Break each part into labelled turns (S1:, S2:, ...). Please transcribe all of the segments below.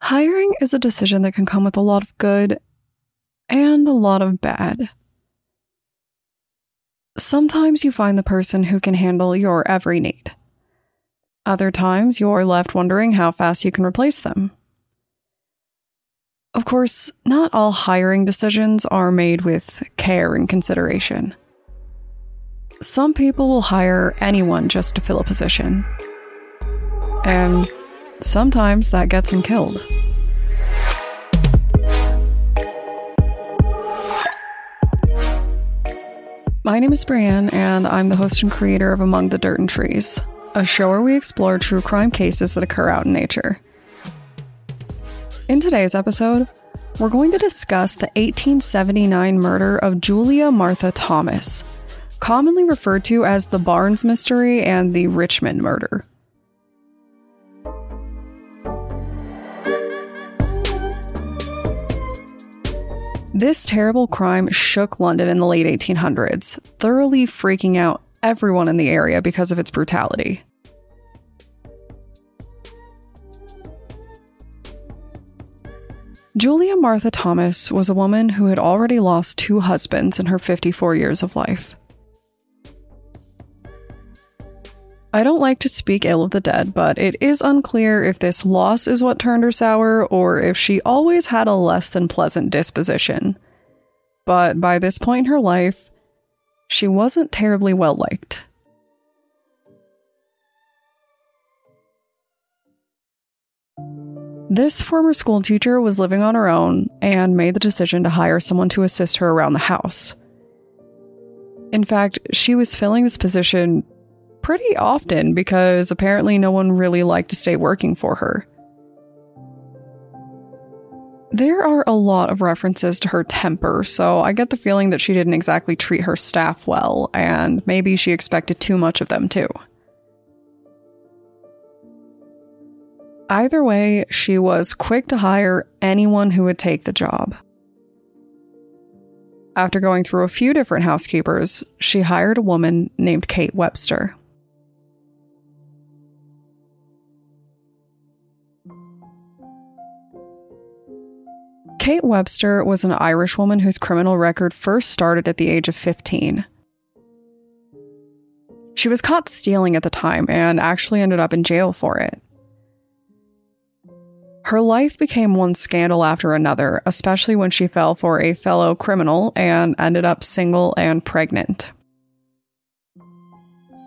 S1: Hiring is a decision that can come with a lot of good and a lot of bad. Sometimes you find the person who can handle your every need. Other times, you're left wondering how fast you can replace them. Of course, not all hiring decisions are made with care and consideration. Some people will hire anyone just to fill a position. And sometimes that gets them killed. My name is Brienne, and I'm the host and creator of Among the Dirt and Trees, a show where we explore true crime cases that occur out in nature. In today's episode, we're going to discuss the 1879 murder of Julia Martha Thomas, commonly referred to as the Barnes Mystery and the Richmond Murder. This terrible crime shook London in the late 1800s, thoroughly freaking out everyone in the area because of its brutality. Julia Martha Thomas was a woman who had already lost two husbands in her 54 years of life. I don't like to speak ill of the dead, but it is unclear if this loss is what turned her sour or if she always had a less than pleasant disposition. But by this point in her life, she wasn't terribly well liked. This former school teacher was living on her own and made the decision to hire someone to assist her around the house. In fact, she was filling this position pretty often because apparently no one really liked to stay working for her. There are a lot of references to her temper, so I get the feeling that she didn't exactly treat her staff well, and maybe she expected too much of them too. Either way, she was quick to hire anyone who would take the job. After going through a few different housekeepers, she hired a woman named Kate Webster. Kate Webster was an Irish woman whose criminal record first started at the age of 15. She was caught stealing at the time and actually ended up in jail for it. Her life became one scandal after another, especially when she fell for a fellow criminal and ended up single and pregnant.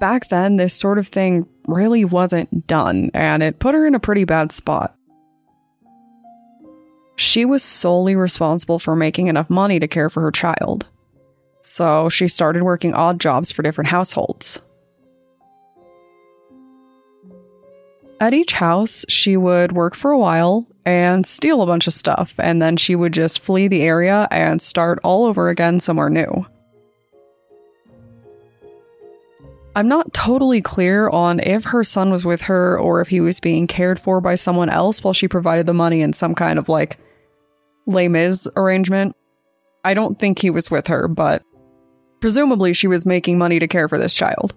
S1: Back then, this sort of thing really wasn't done, and it put her in a pretty bad spot. She was solely responsible for making enough money to care for her child. So she started working odd jobs for different households. At each house, she would work for a while and steal a bunch of stuff, and then she would just flee the area and start all over again somewhere new. I'm not totally clear on if her son was with her or if he was being cared for by someone else while she provided the money in some kind of like Les Mis arrangement. I don't think he was with her, but presumably she was making money to care for this child.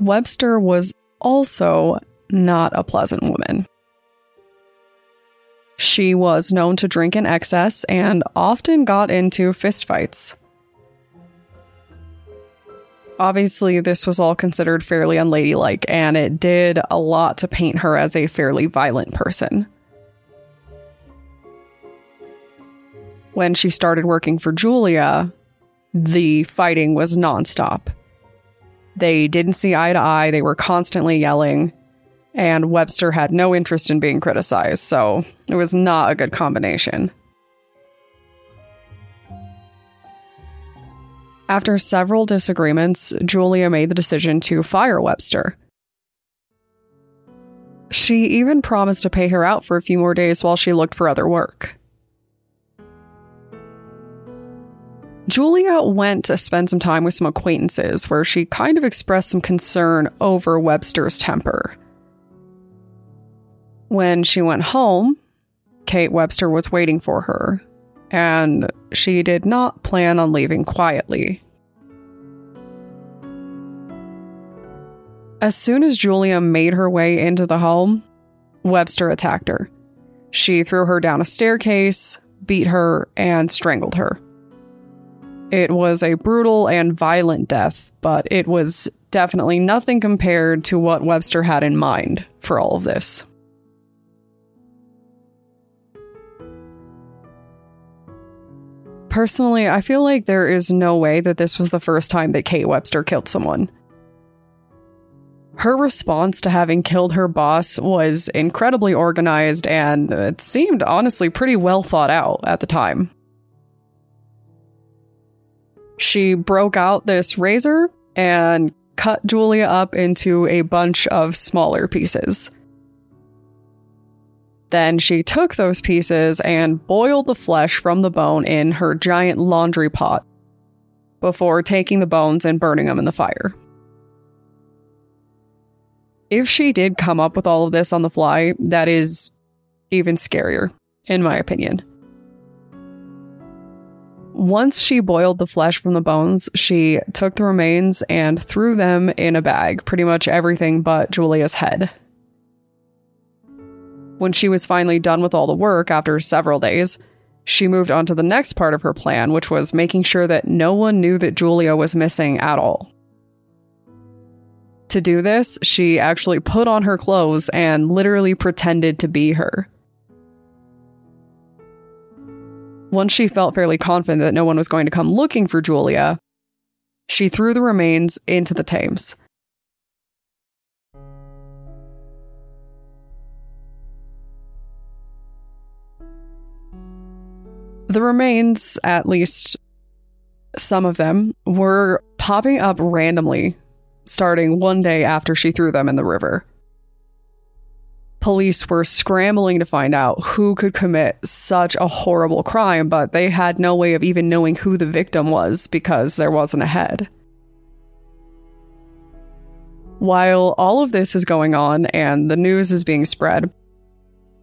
S1: Webster was also not a pleasant woman. She was known to drink in excess and often got into fistfights. Obviously, this was all considered fairly unladylike, and it did a lot to paint her as a fairly violent person. When she started working for Julia, the fighting was nonstop. They didn't see eye to eye, they were constantly yelling, and Webster had no interest in being criticized, so it was not a good combination. After several disagreements, Julia made the decision to fire Webster. She even promised to pay her out for a few more days while she looked for other work. Julia went to spend some time with some acquaintances where she kind of expressed some concern over Webster's temper. When she went home, Kate Webster was waiting for her, and she did not plan on leaving quietly. As soon as Julia made her way into the home, Webster attacked her. She threw her down a staircase, beat her, and strangled her. It was a brutal and violent death, but it was definitely nothing compared to what Webster had in mind for all of this. Personally, I feel like there is no way that this was the first time that Kate Webster killed someone. Her response to having killed her boss was incredibly organized and it seemed honestly pretty well thought out at the time. She broke out this razor and cut Julia up into a bunch of smaller pieces. Then she took those pieces and boiled the flesh from the bone in her giant laundry pot before taking the bones and burning them in the fire. If she did come up with all of this on the fly, that is even scarier, in my opinion. Once she boiled the flesh from the bones, she took the remains and threw them in a bag, pretty much everything but Julia's head. When she was finally done with all the work after several days, she moved on to the next part of her plan, which was making sure that no one knew that Julia was missing at all. To do this, she actually put on her clothes and literally pretended to be her. Once she felt fairly confident that no one was going to come looking for Julia, she threw the remains into the Thames. The remains, at least some of them, were popping up randomly starting one day after she threw them in the river. Police were scrambling to find out who could commit such a horrible crime, but they had no way of even knowing who the victim was because there wasn't a head. While all of this is going on and the news is being spread,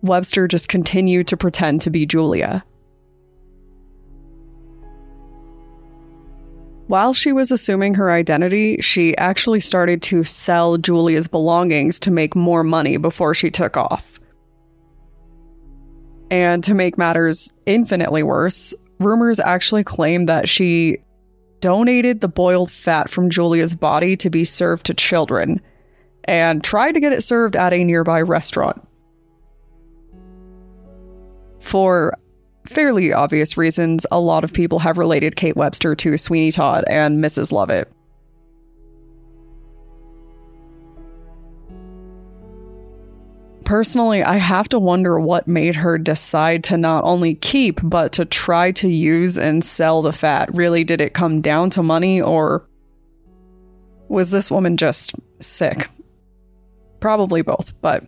S1: Webster just continued to pretend to be Julia. While she was assuming her identity, she actually started to sell Julia's belongings to make more money before she took off. And to make matters infinitely worse, rumors actually claim that she donated the boiled fat from Julia's body to be served to children and tried to get it served at a nearby restaurant. For fairly obvious reasons, a lot of people have related Kate Webster to Sweeney Todd and Mrs. Lovett. Personally, I have to wonder what made her decide to not only keep, but to try to use and sell the fat. Really, did it come down to money, or was this woman just sick? Probably both, but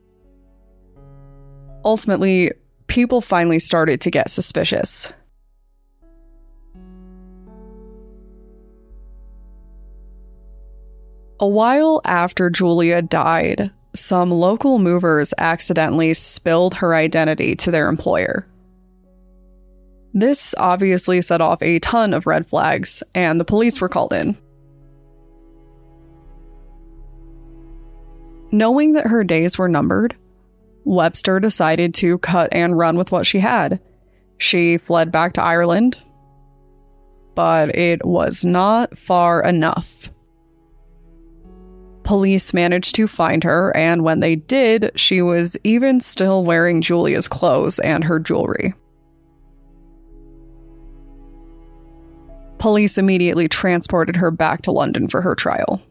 S1: ultimately, people finally started to get suspicious. A while after Julia died, some local movers accidentally spilled her identity to their employer. This obviously set off a ton of red flags, and the police were called in. Knowing that her days were numbered, Webster decided to cut and run with what she had. She fled back to Ireland, but it was not far enough. Police managed to find her, and when they did, she was even still wearing Julia's clothes and her jewelry. Police immediately transported her back to London for her trial.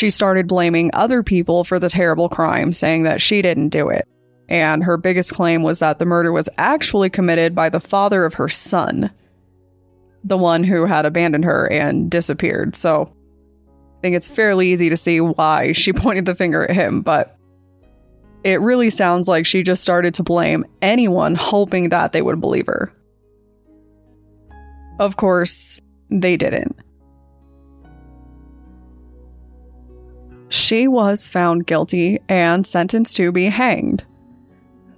S1: She started blaming other people for the terrible crime, saying that she didn't do it. And her biggest claim was that the murder was actually committed by the father of her son, the one who had abandoned her and disappeared. So I think it's fairly easy to see why she pointed the finger at him, but it really sounds like she just started to blame anyone, hoping that they would believe her. Of course, they didn't. She was found guilty and sentenced to be hanged.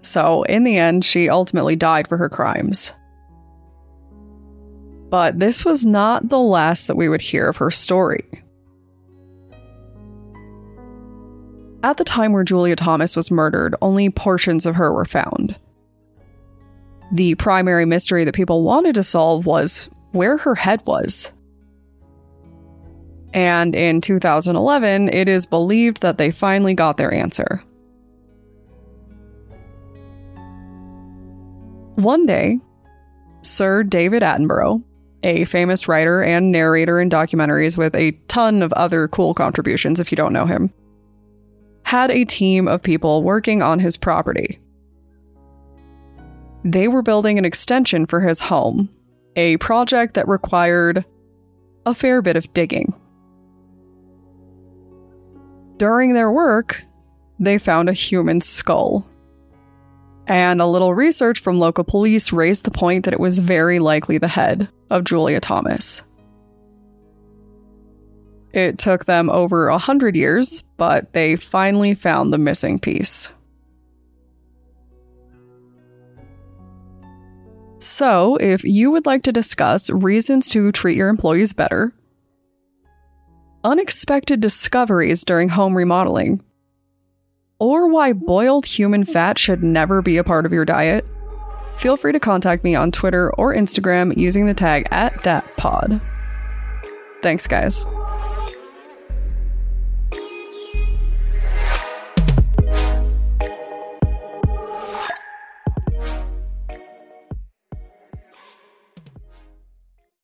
S1: So, in the end, she ultimately died for her crimes. But this was not the last that we would hear of her story. At the time where Julia Thomas was murdered, only portions of her were found. The primary mystery that people wanted to solve was where her head was. And in 2011, it is believed that they finally got their answer. One day, Sir David Attenborough, a famous writer and narrator in documentaries with a ton of other cool contributions if you don't know him, had a team of people working on his property. They were building an extension for his home, a project that required a fair bit of digging. During their work, they found a human skull. And a little research from local police raised the point that it was very likely the head of Julia Thomas. It took them over a hundred years, but they finally found the missing piece. So, if you would like to discuss reasons to treat your employees better, unexpected discoveries during home remodeling, or why boiled human fat should never be a part of your diet, feel free to contact me on Twitter or Instagram using the tag at DatPod. Thanks, guys.